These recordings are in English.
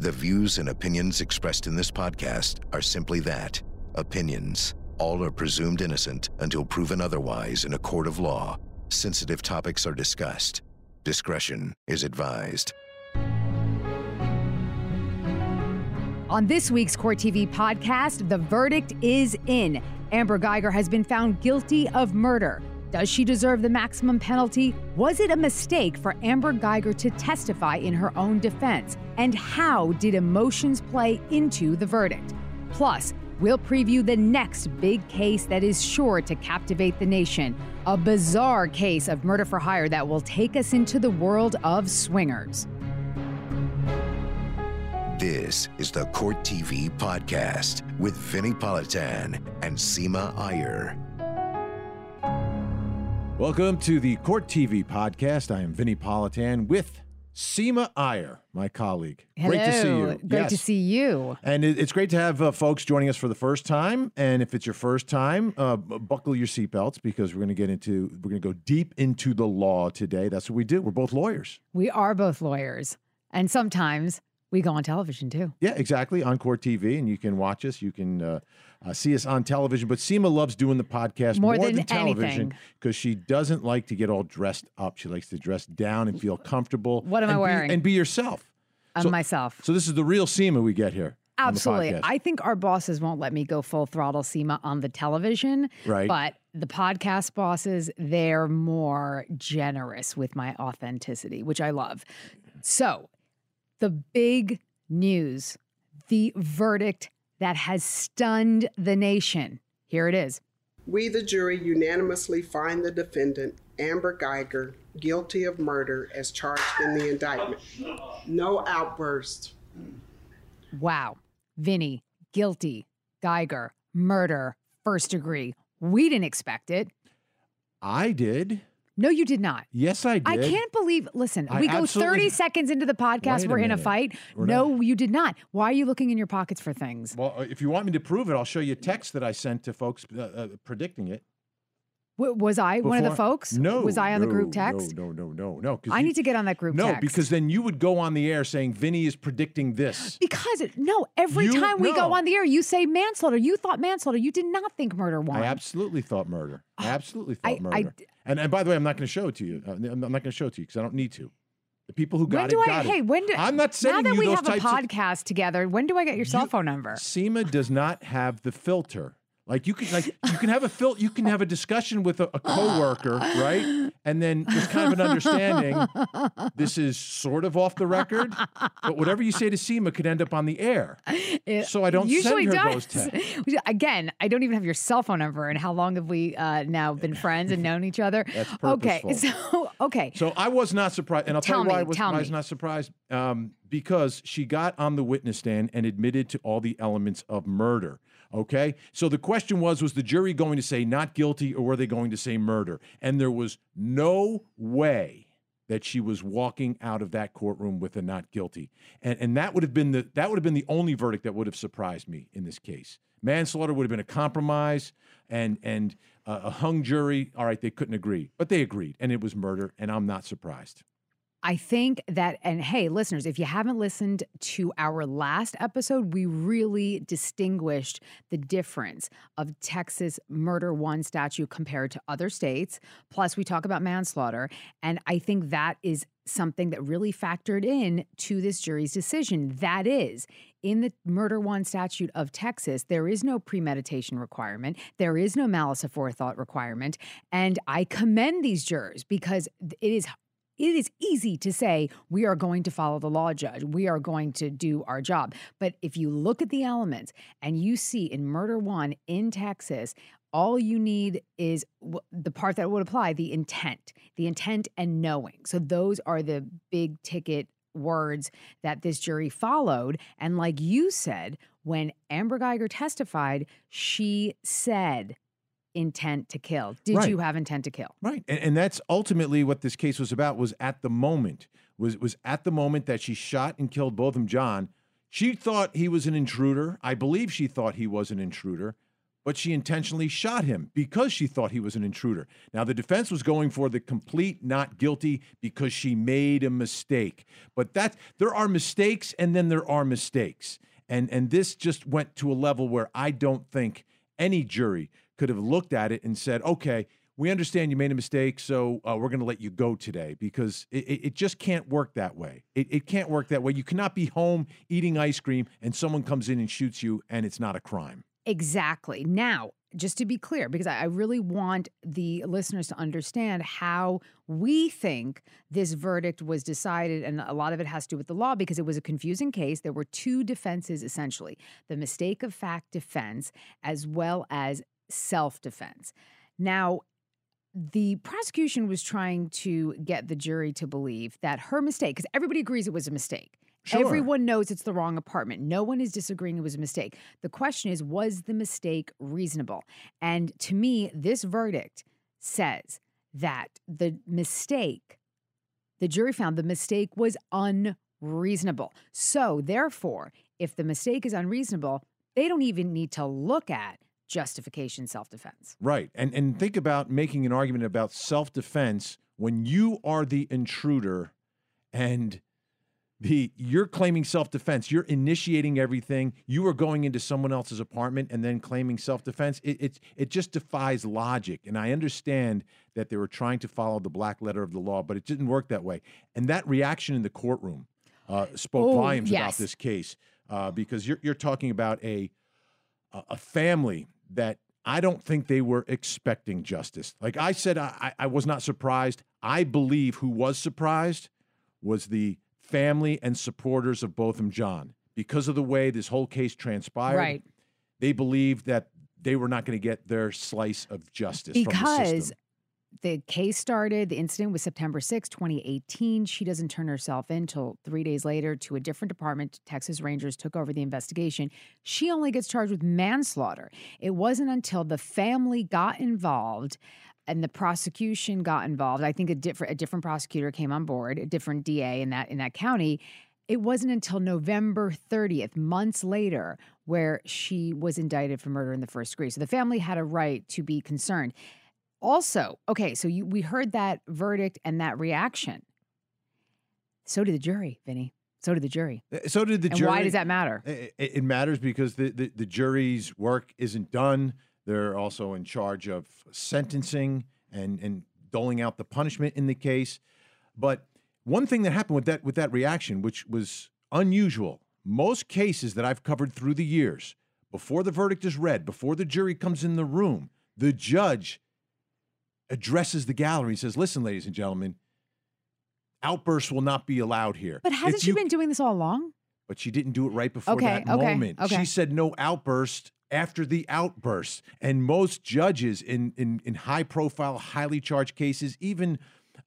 The views and opinions expressed in this podcast are simply that opinions. All are presumed innocent until proven otherwise in a court of law. Sensitive topics are discussed. Discretion is advised. On this week's Court TV podcast, the verdict is in. Amber Guyger has been found guilty of murder. Does she deserve the maximum penalty? Was it a mistake for Amber Guyger to testify in her own defense? And how did emotions play into the verdict? Plus, we'll preview the next big case that is sure to captivate the nation a bizarre case of murder for hire that will take us into the world of swingers. This is the Court TV podcast with Vinnie Politan and Seema Iyer. Welcome to the Court TV podcast. I am Vinnie Politan with Seema Iyer, my colleague. Hello. Great to see you. Great Yes. to see you. And it- it's great to have uh, folks joining us for the first time. And if it's your first time, uh, buckle your seatbelts because we're going to get into, we're going to go deep into the law today. That's what we do. We're both lawyers. We are both lawyers, and sometimes we go on television too. Yeah, exactly. on Court TV, and you can watch us. You can uh, uh, see us on television. But Seema loves doing the podcast More more, than than, television because she doesn't like to get all dressed up. She likes to dress down and feel comfortable. What am I and be- wearing? and be yourself. I'm So- myself. So this is the real Seema we get here. Absolutely. I think our bosses won't let me go full throttle Seema on the television. Right. But the podcast bosses, they're more generous with my authenticity, which I love. So, the big news, the verdict that has stunned the nation. Here it is. We, the jury, unanimously find the defendant, Amber Guyger, guilty of murder as charged in the indictment. No outburst. Wow. Vinnie, guilty. Guyger, murder, first degree. We didn't expect it. I did. No, you did not. Yes, I did. I can't believe. Listen, I we go 30 seconds into the podcast. We're in a fight. We're no, you did not. Why are you looking in your pockets for things? Well, if you want me to prove it, I'll show you a text that I sent to folks uh, uh, predicting it. W- was I one of the folks? No. Was I on the group text? No, no, no, no, no. I you- need to get on that group No, text. because then you would go on the air saying Vinnie is predicting this. Because it, no, every You- time we go on the air, you say manslaughter. You thought manslaughter. You did not think murder won. I absolutely thought murder. I absolutely thought I- I murder. d- and, and by the way, I'm not going to show it to you. Uh, I'm not going to show it to you because I don't need to. The people who when got do it I? Hey, it. when do? I'm not sending Now that you we have a types of- podcast together, when do I get your cell phone number? Seema does not have the filter. Like you can like you can have a fil- you can have a discussion with a, a coworker, right? And then there's kind of an understanding. This is sort of off the record, but whatever you say to Seema could end up on the air. It So I don't usually send her does. those texts. Again, I don't even have your cell phone number. And how long have we uh, now been friends and known each other? That's purposeful. okay. So okay. So I was not surprised, and I'll tell, Tell you why me, I was, why I was not surprised. Um, because she got on the witness stand and admitted to all the elements of murder. Okay, so the question was: Was the jury going to say not guilty, or were they going to say murder? And there was no way that she was walking out of that courtroom with a not guilty, and and that would have been the that would have been the only verdict that would have surprised me in this case. Manslaughter would have been a compromise, and and uh, a hung jury. All right, they couldn't agree, but they agreed, and it was murder, and I'm not surprised. I think that, and hey, listeners, if you haven't listened to our last episode, we really distinguished the difference of Texas murder one statute compared to other states. Plus, we talk about manslaughter. And I think that is something that really factored in to this jury's decision. That is, in the murder one statute of Texas, there is no premeditation requirement, there is no malice aforethought requirement. And I commend these jurors because it is it is easy to say we are going to follow the law judge. We are going to do our job. But if you look at the elements and you see in murder one in texas all you need is the part that would apply the intent the intent and knowing. So those are the big ticket words that this jury followed. And like you said when amber guyger testified she said intent to kill did Right. you have intent to kill Right. And, and that's ultimately what this case was about was at the moment, was was at the moment that she shot and killed Botham Jean. She thought he was an intruder. I believe she thought he was an intruder, but she intentionally shot him because she thought he was an intruder. Now, the defense was going for the complete not guilty because she made a mistake. But that there are mistakes and then there are mistakes. And and this just went to a level where I don't think any jury could have looked at it and said, "Okay, we understand you made a mistake, so uh, we're going to let you go today because it, it, just can't work that way. It, it can't work that way. You cannot be home eating ice cream and someone comes in and shoots you and it's not a crime. Exactly. Now, just to be clear, because I really want the listeners to understand how we think this verdict was decided, and a lot of it has to do with the law because it was a confusing case. There were two defenses essentially the mistake of fact defense as well as self defense. Now, the prosecution was trying to get the jury to believe that her mistake, because everybody agrees it was a mistake. Sure. Everyone knows it's the wrong apartment. No one is disagreeing it was a mistake. The question is, was the mistake reasonable? And to me, this verdict says that the mistake, the jury found the mistake was unreasonable. So, therefore, if the mistake is unreasonable, they don't even need to look at justification self defense. Right. And and think about making an argument about self defense when you are the intruder and the you're claiming self-defense you're initiating everything you are going into someone else's apartment and then claiming self-defense it, it, it just defies logic and i understand that they were trying to follow the black letter of the law but it didn't work that way and that reaction in the courtroom uh, spoke oh, volumes yes. about this case uh, because you're, you're talking about a a family that I don't think they were expecting justice. Like I said, I, I was not surprised. I believe who was surprised was the family and supporters of Botham Jean Because of the way this whole case transpired, right. they believed that they were not going to get their slice of justice. Because the case started, the incident was September 6, 2018. She doesn't turn herself in until three days later to a different department. Texas Rangers took over the investigation. She only gets charged with manslaughter. It wasn't until the family got involved and the prosecution got involved. I think a different a different prosecutor came on board, a different DA in that in that county. It wasn't until November 30th, months later, where she was indicted for murder in the first degree. So the family had a right to be concerned. Also, okay, so you, we heard that verdict and that reaction. So did the jury, Vinnie. So did the jury. Uh, so did the and jury. Why does that matter? It, it matters because the, the, the, jury's work isn't done. They're also in charge of sentencing and, and doling out the punishment in the case. But one thing that happened with that with that reaction, which was unusual, most cases that I've covered through the years, before the verdict is read, before the jury comes in the room, the judge addresses the gallery and says, Listen, ladies and gentlemen, outbursts will not be allowed here. But hasn't if she you, been doing this all along? But she didn't do it right before okay, that okay, moment. Okay. She said no outburst after the outburst. And most judges in in, in high profile, highly charged cases, even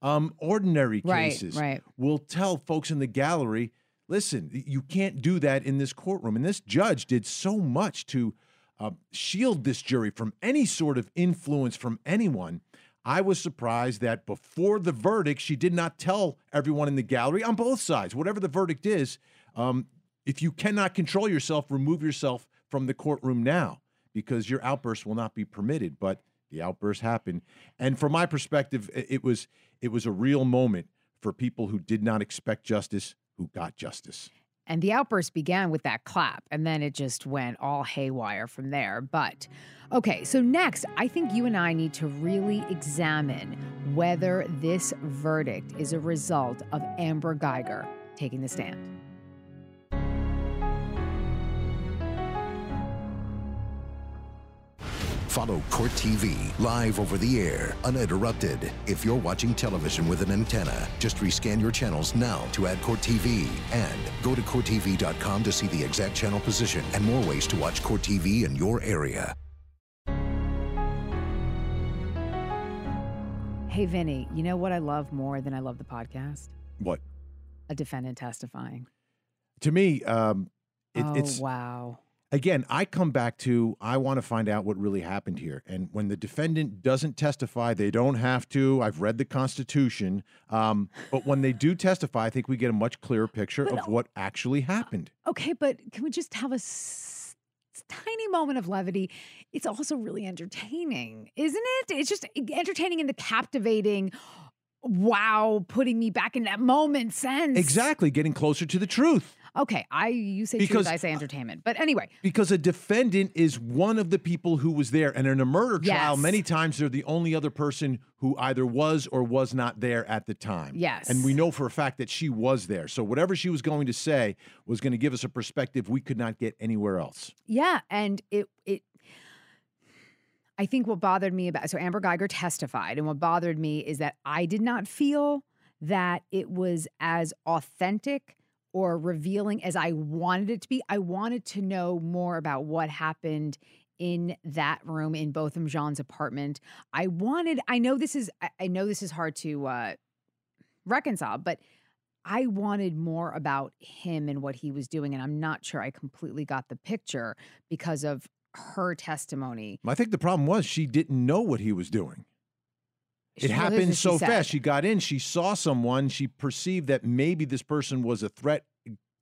um, ordinary cases, right, right. will tell folks in the gallery, listen, you can't do that in this courtroom. And this judge did so much to uh, shield this jury from any sort of influence from anyone I was surprised that before the verdict, she did not tell everyone in the gallery on both sides, whatever the verdict is, um, if you cannot control yourself, remove yourself from the courtroom now because your outburst will not be permitted. But the outburst happened, and from my perspective, it was it was a real moment for people who did not expect justice, who got justice. And the outburst began with that clap, and then it just went all haywire from there. But okay, so next, I think you and I need to really examine whether this verdict is a result of Amber Guyger taking the stand. Follow Court TV live over the air, uninterrupted. If you're watching television with an antenna, just rescan your channels now to add Court TV and go to CourtTV.com to see the exact channel position and more ways to watch Court TV in your area. Hey, Vinnie, you know what I love more than I love the podcast? What? A defendant testifying. To me, um, it, oh, it's wow again, I come back to I want to find out what really happened here. And when the defendant doesn't testify, they don't have to. I've read the Constitution. Um, but when they do testify, I think we get a much clearer picture but, of what actually happened. Okay, but can we just have a s- tiny moment of levity, it's also really entertaining, isn't it? It's just entertaining in the captivating, wow, putting me back in that moment sense. Exactly, getting closer to the truth. Okay, I you say Because- truth, I say entertainment. But anyway, Because a defendant is one of the people who was there. And in a murder trial, Yes. many times they're the only other person who either was or was not there at the time. Yes. And we know for a fact that she was there. So whatever she was going to say was going to give us a perspective we could not get anywhere else. Yeah, and it it I think what bothered me about so Amber Guyger testified and what bothered me is that I did not feel that it was as authentic or revealing as I wanted it to be. I wanted to know more about what happened in that room in Botham Jean's apartment. I wanted I know this is I- know this is hard to uh reconcile, but I wanted more about him and what he was doing. And I'm not sure I completely got the picture because of her testimony. I think the problem was she didn't know what he was doing. She- It well, this is happened she so fast. She got in, she saw someone, she perceived that maybe this person was a threat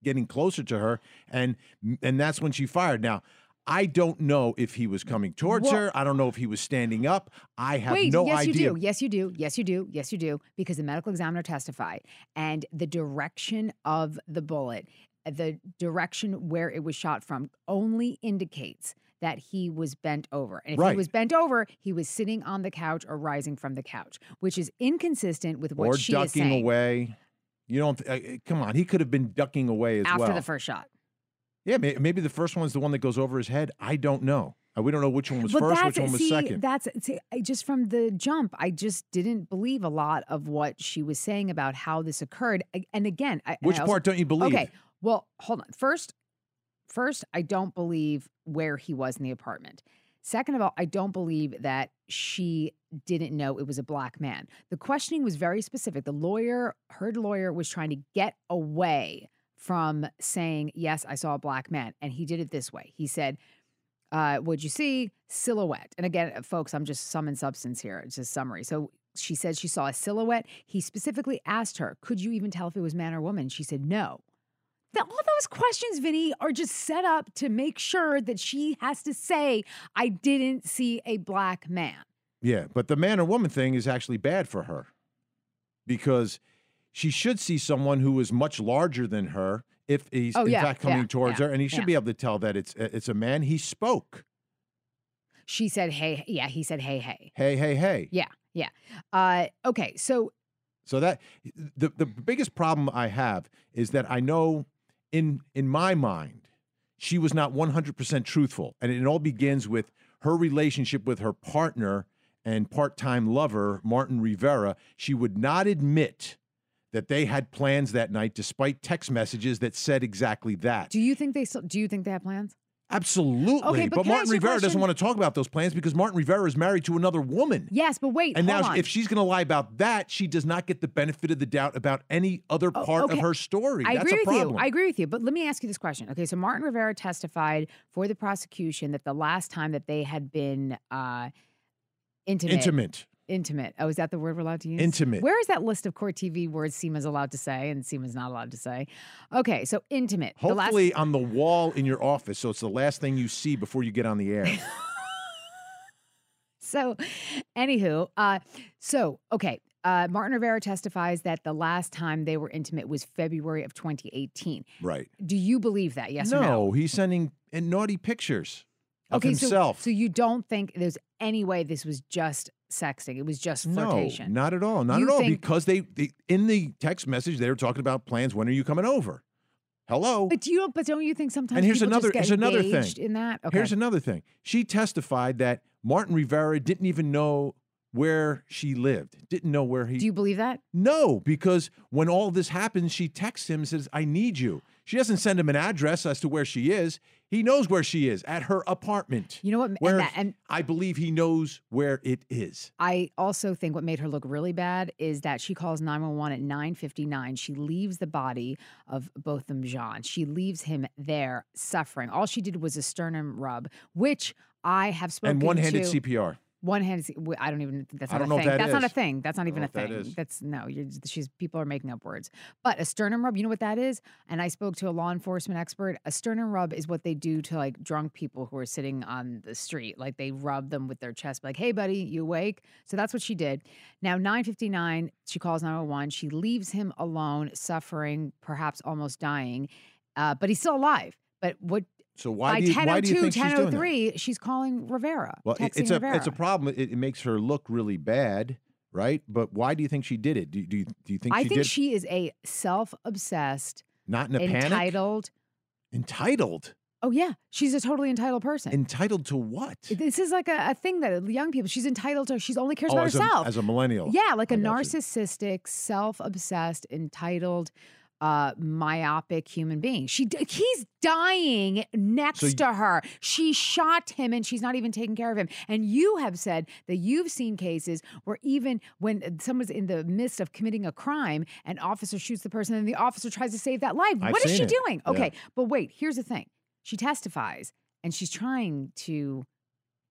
getting closer to her and and that's when she fired. Now, I don't know if he was coming towards Well- her. I don't know if he was standing up. I have Wait, no yes, idea. you do. Yes, you do. Yes, you do. Yes, you do. Because the medical examiner testified, and the direction of the bullet, the direction where it was shot from, only indicates that he was bent over. And if Right. he was bent over, he was sitting on the couch or rising from the couch, which is inconsistent with what or she is ducking saying away. You don't uh, come on, he could have been ducking away as well. after well. the first shot. yeah, may- maybe the first one's the one that goes over his head. I don't know. Uh, We don't know which one was But first, which one was see, second. That's see, I just from the jump, I just didn't believe a lot of what she was saying about how this occurred. And again, I, which I also- part don't you believe? Okay, well, hold on. First, first, I don't believe where he was in the apartment. Second of all, I don't believe that she didn't know it was a black man. The questioning was very specific. The lawyer, her lawyer, was trying to get away from saying, Yes, I saw a black man. And he did it this way. He said, uh, What'd you see? Silhouette. And again, uh, folks, I'm just sum and substance here. It's just summary. So she said she saw a silhouette. He specifically asked her, Could you even tell if it was man or woman? She said, No. Th- all those questions, Vinnie, are just set up to make sure that she has to say, I didn't see a black man. Yeah, but the man or woman thing is actually bad for her because she should see someone who is much larger than her if he's Oh, in yeah, fact coming yeah, towards yeah, her, and he should be able to tell that it's it's a man. He spoke, She said, Hey, yeah, he said, Hey, hey. hey, hey, hey. Yeah, yeah. Uh, okay, so So that the the biggest problem I have is that I know in in my mind she was not 100% truthful and it all begins with her relationship with her partner and part-time lover Martin Rivera. She would not admit that they had plans that night despite text messages that said exactly that. do you think they still, do you think they have plans? Absolutely. Okay, but but Martin Rivera doesn't want to talk about those plans because Martin Rivera is married to another woman. Yes, but wait, And now, on. if she's going to lie about that, she does not get the benefit of the doubt about any other Oh, part okay. of her story. I That's agree a with problem. you. I agree with you. But let me ask you this question. Okay, so Martin Rivera testified for the prosecution that the last time that they had been uh, intimate, Intimate. Intimate. Oh, is that the word we're allowed to use? Intimate. Where is that list of court TV words Seema's allowed to say and Seema's not allowed to say? Okay, so intimate. The last- Hopefully, on the wall in your office, so it's the last thing you see before you get on the air. So, anywho, uh, so okay. Uh, Martin Rivera testifies that the last time they were intimate was February of 2018. right. Do you believe that? Yes or no? no, he's sending naughty pictures of okay, himself. So, so you don't think there's any way this was just sexting? It was just flirtation. No, not at all. Not You at all. Because they, they in the text message they were talking about plans. When are you coming over? Hello. But do you? But don't you think sometimes? And here's another- here's another thing. In that, okay. Here's another thing. She testified that Martin Rivera didn't even know where she lived. Didn't know where he do you believe that? No, because when all this happens, she texts him and says, I need you. She doesn't send him an address as to where she is. He knows where she is at her apartment. You know what? Where and, that, and I believe he knows where it is. I also think what made her look really bad is that she calls 911 at 9:59. She leaves the body of Botham Jean. She leaves him there suffering. All she did was a sternum rub, which I have spoken And one handed to. CPR. One hand, w- I don't even. That's not a thing. that That's not a is. thing. That's not even a that thing. is. That's no. You're, she's people are making up words. But a sternum rub, you know what that is? And I spoke to a law enforcement expert. A sternum rub is what they do to like drunk people who are sitting on the street. Like they rub them with their chest, like, "Hey, buddy, you awake?" So that's what she did. Now, 9:59, she calls 911. She leaves him alone, suffering, perhaps almost dying, uh, but he's still alive. But what So why by do you, why do you 10:02, think she's doing that? 10:03, she's calling Rivera. Well, texting it's a Rivera. it's a problem. It, it makes her look really bad, right? But why do you think she did it? Do, do you do you think I she think did she is a self-obsessed, not in a panic? entitled. Entitled. Oh yeah, she's a totally entitled person. Entitled to what? this is like a, a thing that young people. She's entitled to. She's only cares oh, about as herself. A, as a millennial. yeah, like a you. narcissistic, self-obsessed, entitled, uh, myopic human being. She he's dying next So to her. She shot him, and she's not even taking care of him. And you have said that you've seen cases where even when someone's in the midst of committing a crime, an officer shoots the person, and the officer tries to save that life. I've what is she it. doing? Yeah. Okay, but wait. Here's the thing. She testifies, and she's trying to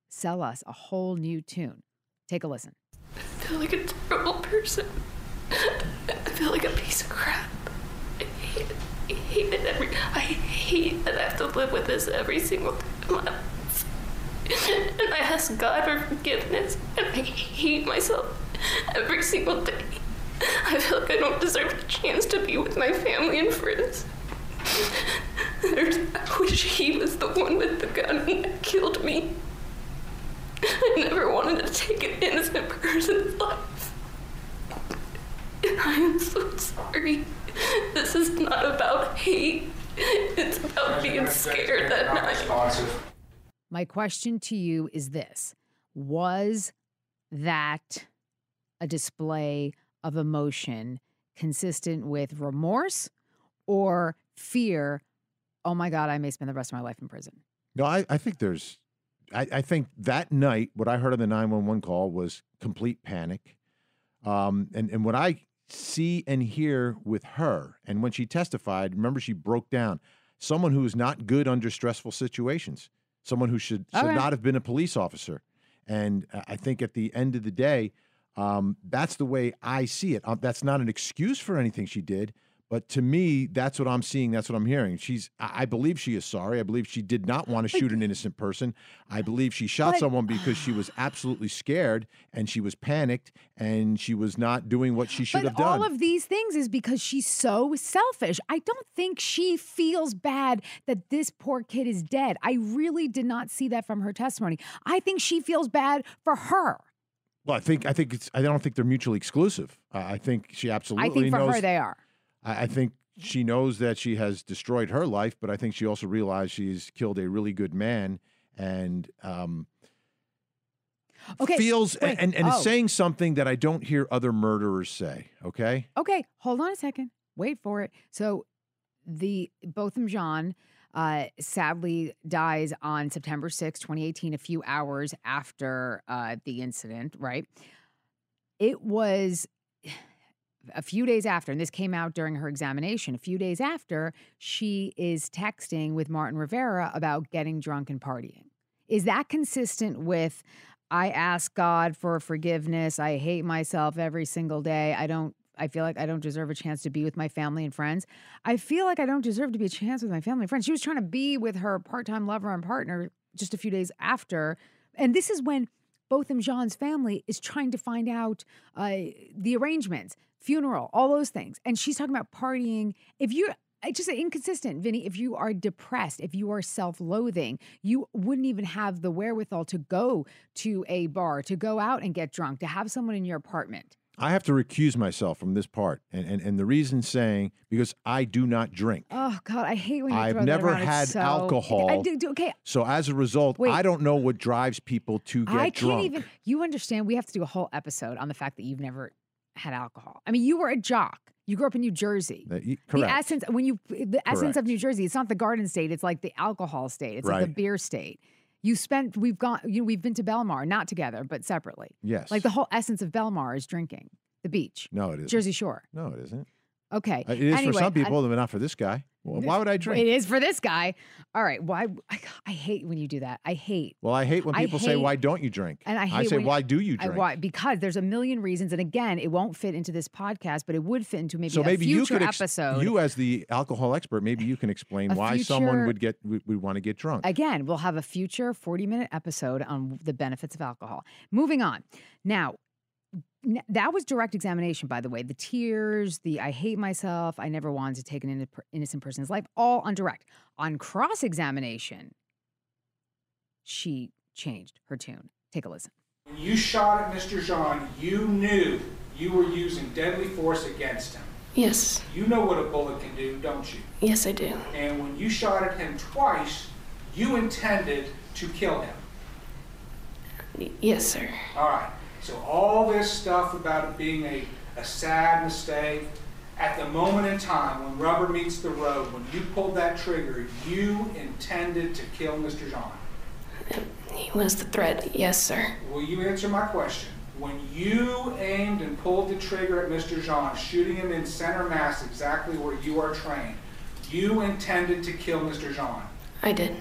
sell us a whole new tune. Take a listen. I feel like a terrible person. I feel like a piece of crap. I hate it. Every. I hate that I have to live with this every single day. And I ask God for forgiveness, and I hate myself every single day. I feel like I don't deserve a chance to be with my family and friends. I wish he was the one with the gun that killed me. I never wanted to take an innocent person's life. And I am so sorry. This is not about hate. It's about being scared that night. My question to you is this Was that a display of emotion consistent with remorse or fear? Oh my God, I may spend the rest of my life in prison. No, I, I think there's, I, I think that night, what I heard on the 911 call was complete panic. Um, and, and what I see and hear with her, and when she testified, remember she broke down someone who is not good under stressful situations, someone who should, should Okay. not have been a police officer. And I- I think at the end of the day, um, that's the way I see it. Um, that's not an excuse for anything she did, but to me, that's what I'm seeing. That's what I'm hearing. She's, I believe she is sorry. I believe she did not want to shoot an innocent person. I believe she shot But- someone because she was absolutely scared and she was panicked and she was not doing what she should but have done. all of these things is because she's so selfish. I don't think she feels bad that this poor kid is dead. I really did not see that from her testimony. I think she feels bad for her. well, I think, I think it's, I don't think they're mutually exclusive. I I think she absolutely I think for knows. her they are. I, I think she knows that she has destroyed her life, but I think she also realized she's killed a really good man and um, Okay. feels wait, and, and oh. is saying something that I don't hear other murderers say. Okay. Okay, hold on a second. Wait for it. So the Botham Jean uh, sadly dies on September 6, 2018, a few hours after uh, the incident, right? It was a few days after, and this came out during her examination, a few days after, she is texting with Martin Rivera about getting drunk and partying. Is that consistent with I ask God for forgiveness. I hate myself every single day. I don't I feel like I don't deserve a chance to be with my family and friends. I feel like I don't deserve to be a chance with my family and friends. She was trying to be with her part-time lover and partner just a few days after. And this is when Botham Jean's family is trying to find out uh, the arrangements, funeral, all those things. And she's talking about partying. If you're it's just inconsistent, Vinnie. If you are depressed, if you are self loathing, you wouldn't even have the wherewithal to go to a bar, to go out and get drunk, to have someone in your apartment. I have to recuse myself from this part. And, and, and the reason saying, because I do not drink. Oh God, I hate when you I've never had so- alcohol. I do, do- okay, So as a result, Wait. I don't know what drives people to get I can't drunk. even. You understand? We have to do a whole episode on the fact that you've never had alcohol. I mean, you were a jock. You grew up in New Jersey. That you- The essence when you the essence Correct. of New Jersey, it's not the Garden State. It's like the alcohol state. It's like the beer state. You spent. We've gone. You know, we've been to Belmar, not together, but separately. yes. Like the whole essence of Belmar is drinking. The beach, no, it isn't. Jersey Shore. No, it isn't. Okay. Uh, It is Anyway, for some I- people, but not for this guy. Why would I drink? It is for this guy. All right. Why? I, I hate when you do that. I hate. Well, I hate when I people say, "Why don't you drink?" And I hate say, "Why do you I, drink?" why? Because there's a million reasons, and again, it won't fit into this podcast, but it would fit into maybe so a maybe you future could ex- episode. you as the alcohol expert, maybe you can explain why someone would get would, would want to get drunk. Again, we'll have a future 40 minute episode on the benefits of alcohol. Moving on. Now, that was direct examination, by the way. The tears, the I hate myself, I never wanted to take an innocent person's life, all on direct. On cross examination, she changed her tune. Take a listen. When you shot at Mr. Jean, you knew you were using deadly force against him. Yes, You know what a bullet can do, don't you? yes, I do. And when you shot at him twice, you intended to kill him. Y- Yes, sir. All right. So all this stuff about it being a, a sad mistake, at the moment in time when rubber meets the road, when you pulled that trigger, you intended to kill Mr. Jean. He was the threat. Yes, sir. Will you answer my question? When you aimed and pulled the trigger at Mr. Jean, shooting him in center mass exactly where you are trained, you intended to kill Mr. Jean. I did.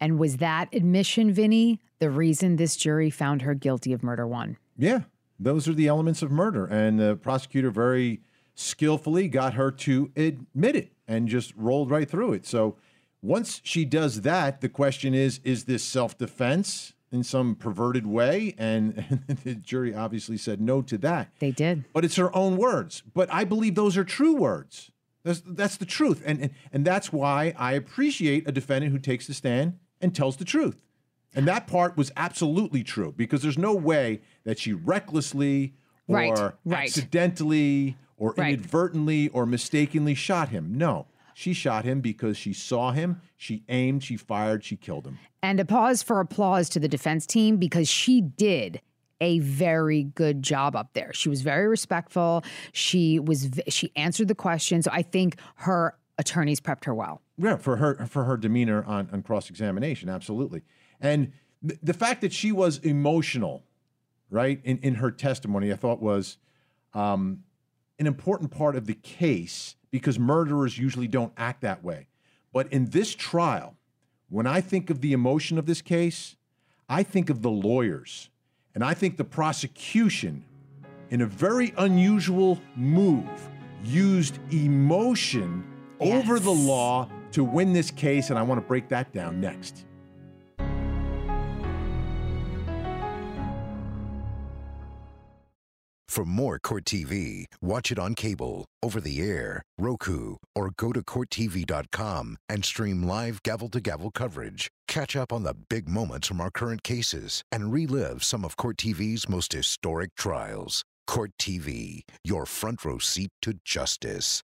And was that admission, Vinnie, the reason this jury found her guilty of murder one? Yeah, those are the elements of murder. And the prosecutor very skillfully got her to admit it and just rolled right through it. So once she does that, the question is is this self defense in some perverted way? And the jury obviously said no to that. They did. But it's her own words. But I believe those are true words. That's, that's the truth. And, and, and that's why I appreciate a defendant who takes the stand and tells the truth. And that part was absolutely true because there's no way that she recklessly or Right, right. accidentally or Right. inadvertently or mistakenly shot him. No, she shot him because she saw him, she aimed, she fired, she killed him. And a pause for applause to the defense team because she did a very good job up there. She was very respectful. She was she answered the questions. So I think her attorneys prepped her well. Yeah, for her for her demeanor on, on cross examination, absolutely. And th- the fact that she was emotional, right, in, in her testimony, I thought was um, an important part of the case because murderers usually don't act that way. But in this trial, when I think of the emotion of this case, I think of the lawyers and I think the prosecution, in a very unusual move, used emotion over the law to win this case. And I want to break that down next. For more Court TV, watch it on cable, over the air, Roku, or go to CourtTV.com and stream live gavel to gavel coverage. Catch up on the big moments from our current cases and relive some of Court TV's most historic trials. Court TV, your front row seat to justice.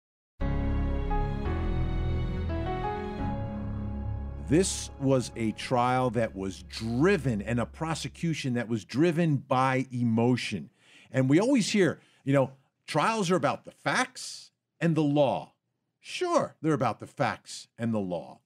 This was a trial that was driven and a prosecution that was driven by emotion. And we always hear, you know, trials are about the facts and the law. Sure, they're about the facts and the law,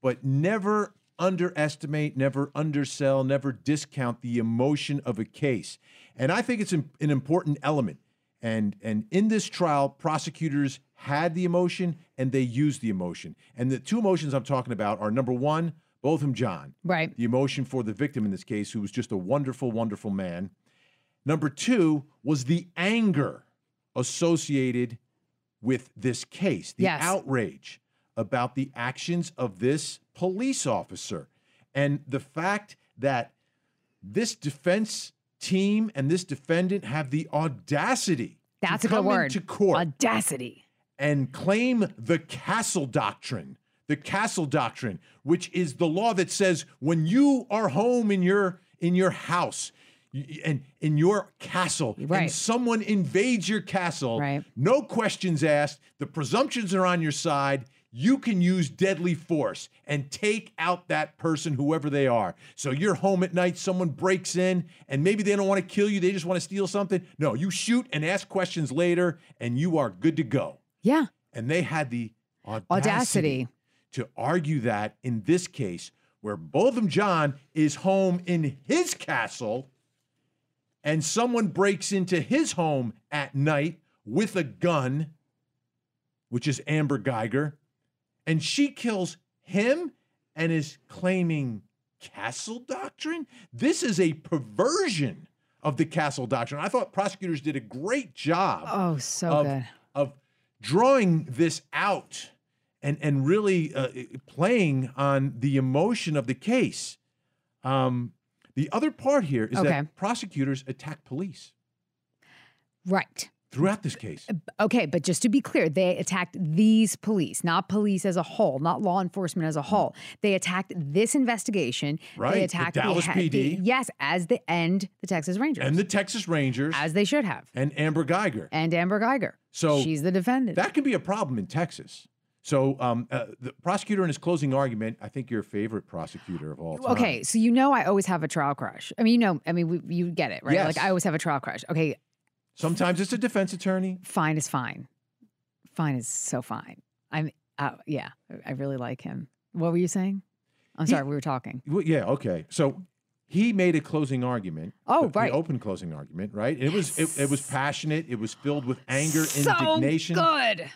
but never underestimate, never undersell, never discount the emotion of a case. And I think it's an an important element. And, and in this trial, prosecutors had the emotion and they used the emotion. And the two emotions I'm talking about are number one, Botham Jean, Right. the emotion for the victim in this case, who was just a wonderful, wonderful man. Number two was the anger associated with this case, the Yes. outrage about the actions of this police officer. And the fact that this defense team and this defendant have the audacity That's to a good come word. into court Audacity. and claim the castle doctrine the castle doctrine which is the law that says when you are home in your in your house and in your castle Right. and someone invades your castle Right. no questions asked the presumptions are on your side you can use deadly force and take out that person whoever they are so you're home at night someone breaks in and maybe they don't want to kill you they just want to steal something no you shoot and ask questions later and you are good to go Yeah. and they had the audacity, Audacity. to argue that in this case, where Botham Jean is home in his castle and someone breaks into his home at night with a gun which is Amber Guyger, and she kills him and is claiming castle doctrine. This is a perversion of the castle doctrine. I thought prosecutors did a great job Oh, so of, good. of drawing this out and and really uh, playing on the emotion of the case. Um, the other part here is Okay. that prosecutors attack police Right. throughout this case. Okay, but just to be clear, they attacked these police, not police as a whole, not law enforcement as a whole. They attacked this investigation. Right, They the attacked Dallas he- PD. yes, as the end, the Texas Rangers. And the Texas Rangers as they should have. and Amber Guyger. And Amber Guyger. So she's the defendant. That can be a problem in Texas. So um, uh, the prosecutor in his closing argument, I think your favorite prosecutor of all time. Okay, so you know I always have a trial crush. I mean, you know, I mean, we, you get it, right? Yes. Like I always have a trial crush. Okay, Sometimes it's a defense attorney. fine is fine. Fine is so fine. I'm, uh, yeah, I really like him. What were you saying? I'm He- sorry, we were talking. Well, yeah, okay. So he made a closing argument. Oh, right. open closing argument, right? It was it, it was passionate. It was filled with anger, so indignation. good.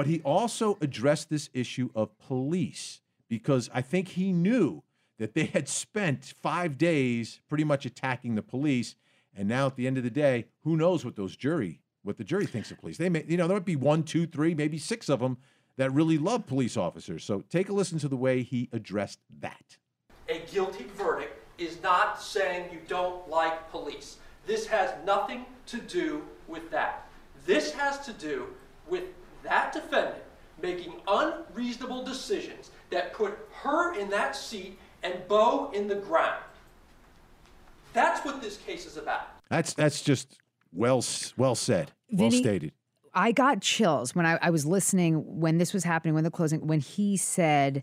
But he also addressed this issue of police because I think he knew that they had spent five days pretty much attacking the police, and now at the end of the day, who knows what those jury, what the jury thinks of police? They may, you know, there might be one, two, three, maybe six of them that really love police officers. So take a listen to the way he addressed that. A guilty verdict is not saying you don't like police. This has nothing to do with that. This has to do with that defendant making unreasonable decisions that put her in that seat and Bo in the ground. That's what this case is about. That's that's just well well said, well Vinnie, stated. I got chills when I, I was listening when this was happening, when the closing, when he said,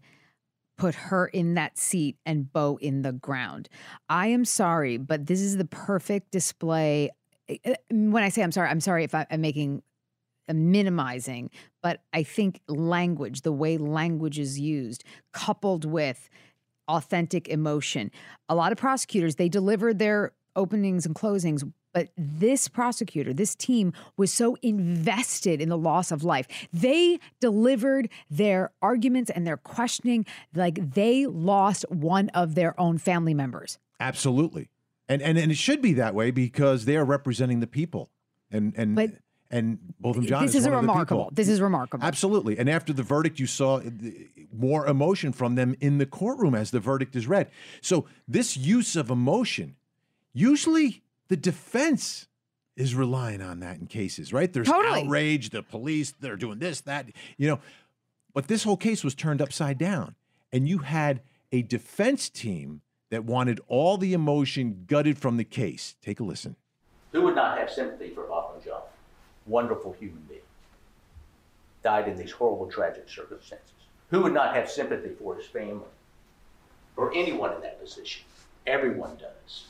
put her in that seat and Bo in the ground. I am sorry, but this is the perfect display. When I say I'm sorry, I'm sorry if I, I'm making, I'm minimizing, but I think language, the way language is used, coupled with authentic emotion. A lot of prosecutors, they delivered their openings and closings, but this prosecutor, this team was so invested in the loss of life. They delivered their arguments and their questioning like they lost one of their own family members. Absolutely. And and and it should be that way because they are representing the people. And and But and both Botham Jean this is is one of the remarkable. This is remarkable. Absolutely. And after the verdict, you saw the- more emotion from them in the courtroom as the verdict is read. So, this use of emotion, usually the defense is relying on that in cases, right? There's Totally. outrage, the police, they're doing this, that, you know. But this whole case was turned upside down. And you had a defense team that wanted all the emotion gutted from the case. Take a listen. Who would not have sympathy for Botham Jean? Wonderful human being. Died in these horrible, tragic circumstances. Who would not have sympathy for his family? Or anyone in that position? Everyone does.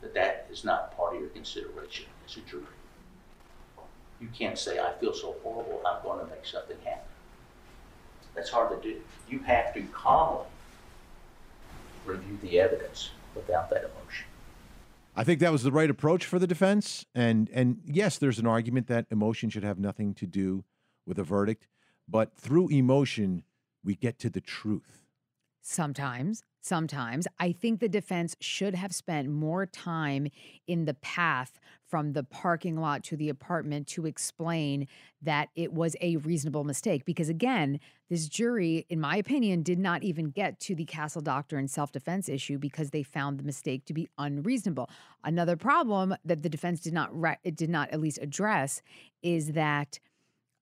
But that is not part of your consideration as a jury. You can't say, I feel so horrible, I'm going to make something happen. That's hard to do. You have to calmly review the evidence without that emotion. I think that was the right approach for the defense. And and yes, there's an argument that emotion should have nothing to do with a verdict, but through emotion, we get to the truth. Sometimes, sometimes. I think the defense should have spent more time in the path from the parking lot to the apartment to explain that it was a reasonable mistake. Because again, this jury, in my opinion, did not even get to the Castle Doctrine and self defense issue because they found the mistake to be unreasonable. Another problem that the defense did not re- did not at least address is that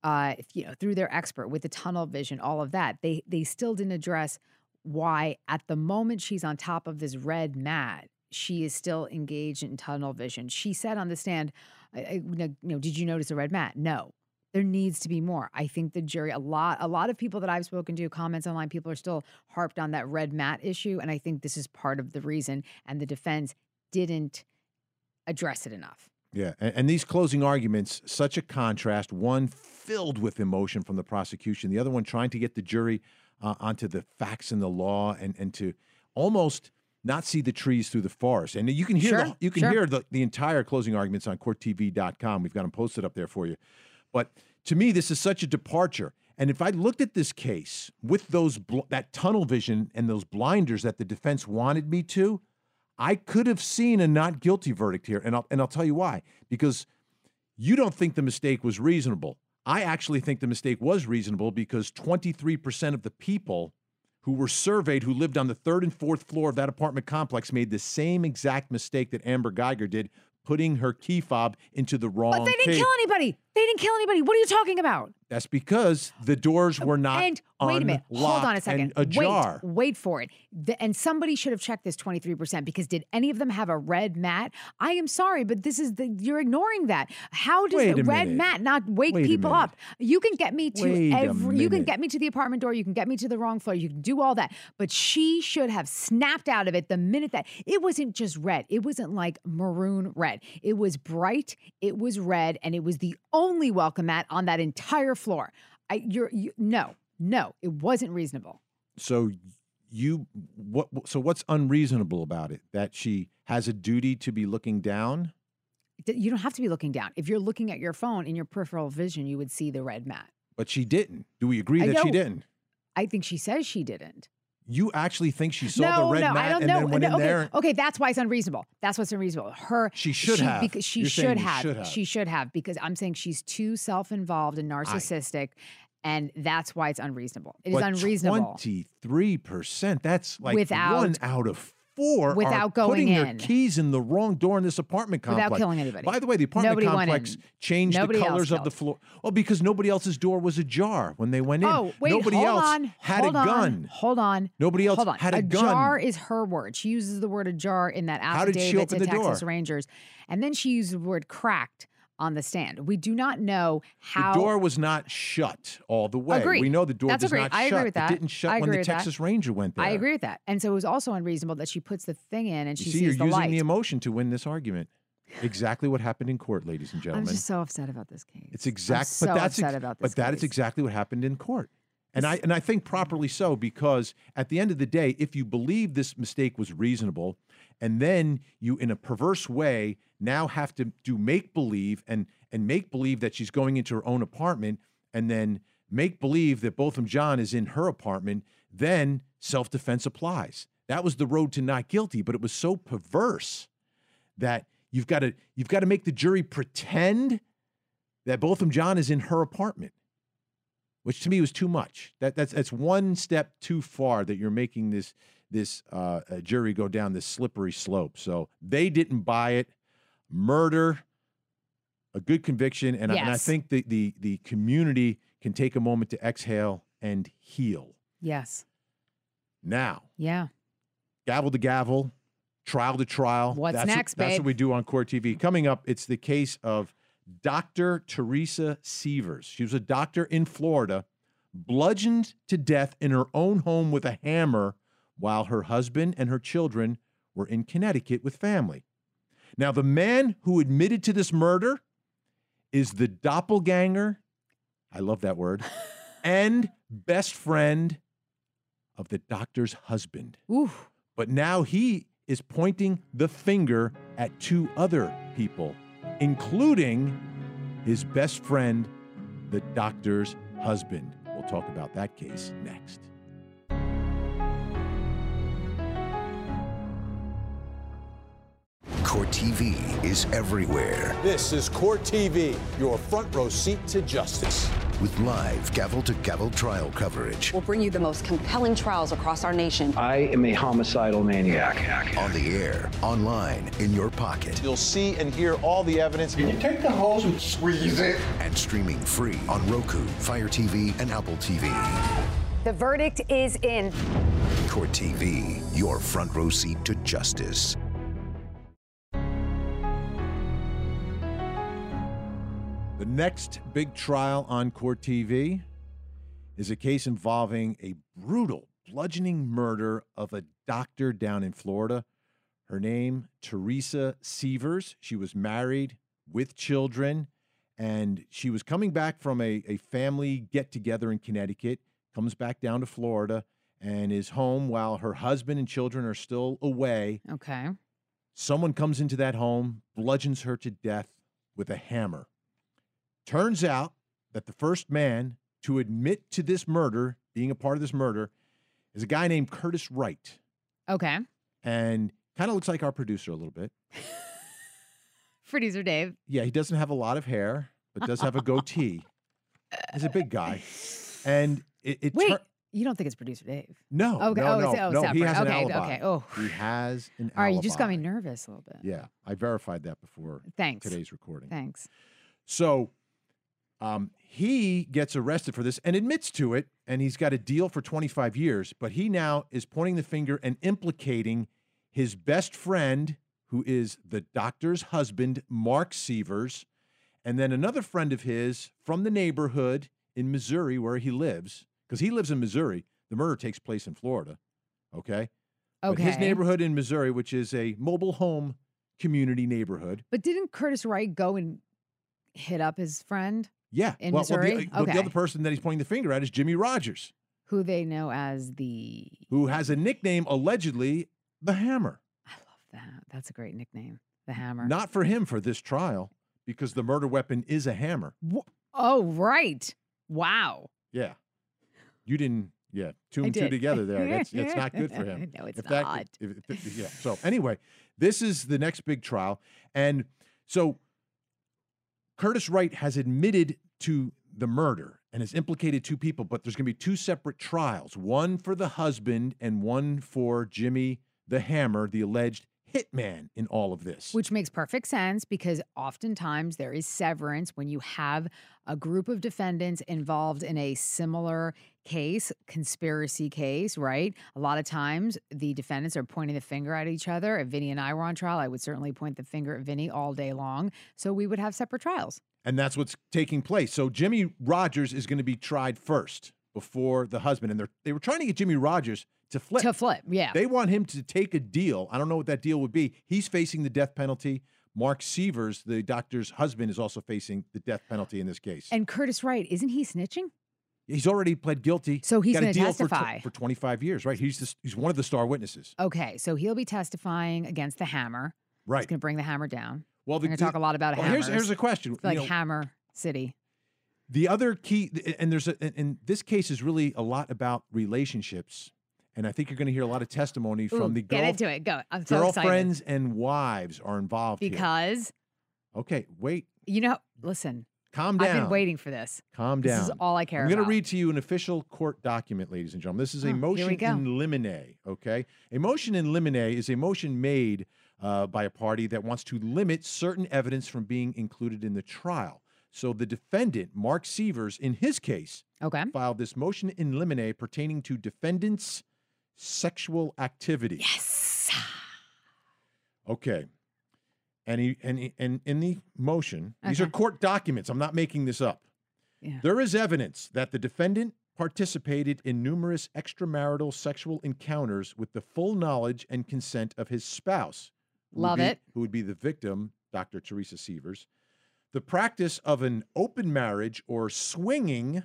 uh, if, you know, through their expert with the tunnel vision, all of that, they they still didn't address why at the moment she's on top of this red mat, she is still engaged in tunnel vision. She said on the stand, I, I, you know, did you notice a red mat? No. There needs to be more. I think the jury, a lot, a lot of people that I've spoken to, comments online, people are still harped on that red mat issue, and I think this is part of the reason. And the defense didn't address it enough. Yeah, and, and these closing arguments, such a contrast. One filled with emotion from the prosecution, the other one trying to get the jury uh, onto the facts and the law, and and to almost not see the trees through the forest. And you can hear Sure, the, you can sure. hear the, the entire closing arguments on courttv.com. We've got them posted up there for you. But to me, this is such a departure. And if I looked at this case with those bl- that tunnel vision and those blinders that the defense wanted me to, I could have seen a not guilty verdict here. And I'll, and I'll tell you why. Because you don't think the mistake was reasonable. I actually think the mistake was reasonable because 23% of the people who were surveyed who lived on the third and fourth floor of that apartment complex made the same exact mistake that Amber Guyger did, putting her key fob into the wrong But they didn't cave. kill anybody. They didn't kill anybody. What are you talking about? That's because the doors oh, were not and wait a minute. Hold on a second. ajar. Wait, wait for it. The- and somebody should have checked this 23% because did any of them have a red mat? I am sorry, but this is the you're ignoring that. How does Wait the red minute. mat not wake Wait people up? You can get me to Wait every you can get me to the apartment door, you can get me to the wrong floor, you can do all that. But she should have snapped out of it the minute that it wasn't just red. It wasn't like maroon red. It was bright, it was red, and it was the only welcome mat on that entire floor. I you're you, no, no, it wasn't reasonable. So you what so what's unreasonable about it? That she has a duty to be looking down? You don't have to be looking down. If you're looking at your phone in your peripheral vision, you would see the red mat. But she didn't. Do we agree I that she didn't? I think she says she didn't. You actually think she saw no, the red no, mat I don't and know. then went No, in okay, there? okay, that's why it's unreasonable. That's what's unreasonable. Her She should have. because she You're should have. should have. She should have because I'm saying she's too self-involved and narcissistic, and that's why it's unreasonable. It is unreasonable. 23%. That's like one Without- out of four without going putting their keys in the wrong door in this apartment complex. Without killing anybody. By the way, the apartment Nobody complex changed Nobody the colors of the floor. Oh, because nobody else's door was ajar when they went in. Oh, wait, nobody hold else on. had hold a on, gun. Hold on. Nobody else hold on. had a gun. jar is her word. She uses the word ajar in that How did she affidavit to the Texas door? Rangers. And then she used the word cracked on the stand. We do not know how The door was not shut all the way. Agree. We know the door That's does agreed. not I shut. agree with that. It didn't shut when the with that. Texas Ranger went there. I agree with that. And so it was also unreasonable that she puts the thing in and You she see, sees you're the using light. the emotion to win this argument. Exactly what happened in court, ladies and gentlemen. I'm just so upset about this case. It's exactly so but that's upset about this but that is case. exactly what happened in court, and I and I think properly so because at the end of the day, if you believe this mistake was reasonable, and then you in a perverse way now have to do make believe and and make believe that she's going into her own apartment, and then make believe that Botham Jean is in her apartment, then self defense applies. That was the road to not guilty, but it was so perverse that you've got to you've got to make the jury pretend that Botham Jean is in her apartment, which to me was too much. That that's that's one step too far that you're making this this uh, uh, jury go down this slippery slope. So they didn't buy it. Murder, a good conviction, and, I, and I think the the the community can take a moment to exhale and heal. Yes. Now, Yeah. gavel to gavel, trial to trial. What's that's next, What, that's what we do on Court TV. Coming up, it's the case of Dr. Teresa Sievers. She was a doctor in Florida, bludgeoned to death in her own home with a hammer while her husband and her children were in Connecticut with family. Now, the man who admitted to this murder is the doppelganger, I love that word, and best friend of the doctor's husband. Ooh. But now he is pointing the finger at two other people, including his best friend, the doctor's husband. We'll talk about that case next. Court TV is everywhere This is Court TV, your front row seat to justice. with live gavel to gavel trial coverage We'll bring you the most compelling trials across our nation. I am a homicidal maniac. on the air, online, in your pocket, You'll see and hear all the evidence. Can you Take the hose and squeeze it. and streaming free on Roku, Fire TV, and Apple TV. The verdict is in. Court TV, your front row seat to justice. Next big trial on Court TV is a case involving a brutal, bludgeoning murder of a doctor down in Florida. Her name, Teresa Sievers. She was married with children, and she was coming back from a, a family get together in Connecticut, comes back down to Florida, and is home while her husband and children are still away. Okay. Someone comes into that home, bludgeons her to death with a hammer. Turns out that the first man to admit to this murder, being a part of this murder, is a guy named Curtis Wright. Okay. And kind of looks like our producer a little bit. Producer Dave. Yeah, he doesn't have a lot of hair, but does have a goatee. He's a big guy. And it, it Wait, tur- you don't think it's producer Dave? no, Okay. no, oh, no, oh, no. He has an okay. alibi. Okay. Oh. He has an All right. You just got me nervous a little bit. Yeah, I verified that before Thanks. today's recording. Thanks. So um, he gets arrested for this and admits to it, and he's got a deal for 25 years. But he now is pointing the finger and implicating his best friend, who is the doctor's husband, Mark Sievers, and then another friend of his from the neighborhood in Missouri where he lives, because he lives in Missouri. The murder takes place in Florida. Okay. But his neighborhood in Missouri, which is a mobile home community neighborhood. But didn't Curtis Wright go and hit up his friend, Yeah. In well, well, the- Missouri? but the, other person that he's pointing the finger at is Jimmy Rodgers, who they know as the? who has a nickname allegedly the Hammer. I love that that's a great nickname, the Hammer. Not for him for this trial, because the murder weapon is a hammer. Oh, right. Wow. Yeah. You didn't. Yeah, two and two together there. That's that's not good for him. No, it's If that- not. if- if- yeah. So anyway, this is the next big trial, and so Curtis Wright has admitted to the murder and has implicated two people, but there's going to be two separate trials: one for the husband and one for Jimmy the Hammer, the alleged hitman in all of this. Which makes perfect sense because oftentimes there is severance when you have a group of defendants involved in a similar case, conspiracy case, right? A lot of times the defendants are pointing the finger at each other. If Vinnie and I were on trial, I would certainly point the finger at Vinnie all day long. So we would have separate trials. And that's what's taking place. So Jimmy Rodgers is going to be tried first before the husband. And they're they were trying to get Jimmy Rodgers to flip. To flip, yeah. They want him to take a deal. I don't know what that deal would be. He's facing the death penalty. Mark Sievers, the doctor's husband, is also facing the death penalty in this case. And Curtis Wright, isn't he snitching? he's already pled guilty. So he's Got a gonna deal for testify. for, 25 years, right? He's the, he's one of the star witnesses. Okay, so he'll be testifying against the hammer. Right. He's going to bring the hammer down. Well, We're going to talk a lot about well, hammers. here's here's a question. Like You know, Hammer City. The other key, and there's a, and this case is really a lot about relationships, and I think you're going to hear a lot of testimony from Ooh, the get into it. Go. I'm so excited. girlfriends and wives are involved here. Because Okay, wait, you know, listen. calm down. I've been waiting for this. Calm down. This is all I care about. I'm going to read to you an official court document, ladies and gentlemen. This is Oh, a here we motion in limine. Okay, a motion in limine is a motion made uh, by a party that wants to limit certain evidence from being included in the trial. So the defendant, Mark Sievers, in his case, okay. filed this motion in limine pertaining to defendant's sexual activity. Yes. Okay. And he and he, and in the motion, these are court documents. I'm not making this up. Yeah. There is evidence that the defendant participated in numerous extramarital sexual encounters with the full knowledge and consent of his spouse. who Love be- it. Who would be the victim, Dr. Teresa Sievers. The practice of an open marriage or swinging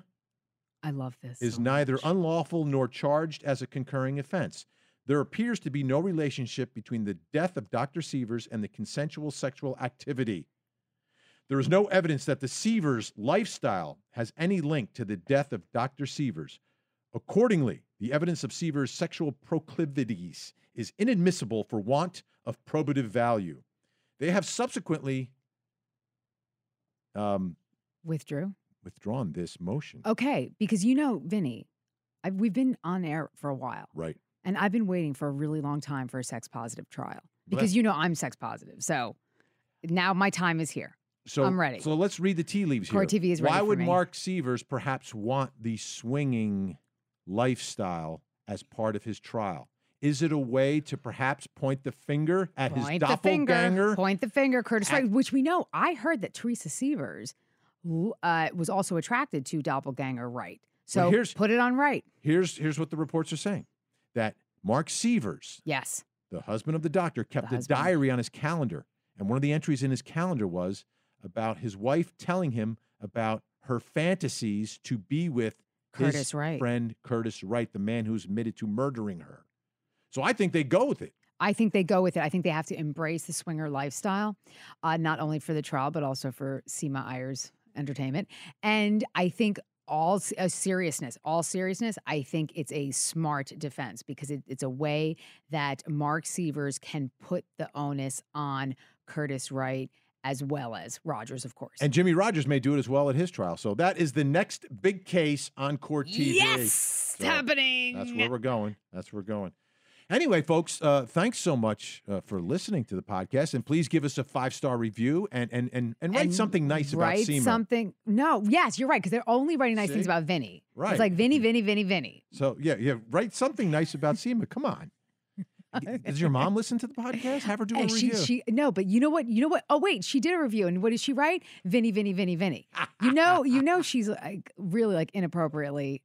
I love this. is so neither much. unlawful nor charged as a concurring offense. There appears to be no relationship between the death of Dr. Sievers and the consensual sexual activity. There is no evidence that the Sievers lifestyle has any link to the death of Dr. Sievers. Accordingly, the evidence of Sievers' sexual proclivities is inadmissible for want of probative value. They have subsequently um, Withdrew. Withdrawn this motion. Okay, because you know, Vinnie, I, we've been on air for a while, Right. and I've been waiting for a really long time for a sex positive trial because you know I'm sex positive. So now my time is here. So I'm ready. So let's read the tea leaves Court here. TV is ready Why would me. Mark Sievers perhaps want the swinging lifestyle as part of his trial? Is it a way to perhaps point the finger at his Point the finger. doppelganger? Point the finger, Curtis At- Wright, which we know. I heard that Teresa Sievers uh, was also attracted to doppelganger Wright. So here's- put it on Wright. Here's here's what the reports are saying: that Mark Sievers, Yes. the husband of the doctor, kept a diary on his calendar, and one of the entries in his calendar was about his wife telling him about her fantasies to be with his Curtis Wright. friend Curtis Wright, the man who's admitted to murdering her. So I think they go with it. I think they go with it. I think they have to embrace the swinger lifestyle, uh, not only for the trial, but also for Seema Ayers entertainment. And I think all uh, seriousness, all seriousness, I think it's a smart defense because it, it's a way that Mark Sievers can put the onus on Curtis Wright as well as Rodgers, of course. And Jimmy Rodgers may do it as well at his trial. So that is the next big case on court TV. yes, So happening. That's where we're going. That's where we're going. Anyway, folks, uh, thanks so much uh, for listening to the podcast, and please give us a five star review and and and, and write And something nice about write something. No, yes, you're right because they're only writing nice things about Vinnie. Right. It's like Vinnie, Vinnie, Vinnie, Vinnie. So yeah, yeah, write something nice about Seema. Come on. Does your mom listen to the podcast? Have her do a she, review. she, no, but you know what? You know what? Oh wait, she did a review, and what did she write? Vinnie, Vinnie, Vinnie, Vinnie. You know, you know, she's like really like inappropriately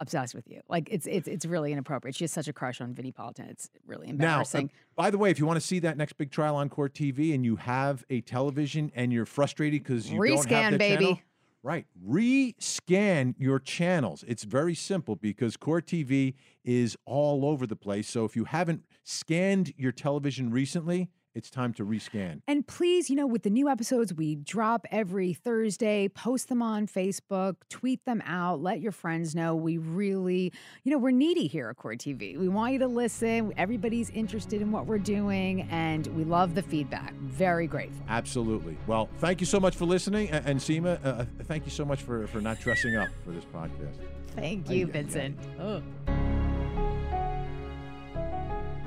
obsessed with you. Like it's it's it's really inappropriate. She has such a crush on Vinnie Politan. It's really embarrassing. Now, uh, by the way, if you want to see that next big trial on Court TV and you have a television and you're frustrated because you don't have the baby. channel, right? Rescan your channels. It's very simple because Court TV is all over the place. So if you haven't scanned your television recently, it's time to rescan. And please, you know, with the new episodes we drop every Thursday, post them on Facebook, tweet them out, let your friends know. We really, you know, we're needy here at Court TV. We want you to listen. Everybody's interested in what we're doing, and we love the feedback. Very grateful. Absolutely. Well, thank you so much for listening, A- and Seema, uh, thank you so much for for not dressing up for this podcast. Thank Ay, you, ay, ay. Vincent. Oh.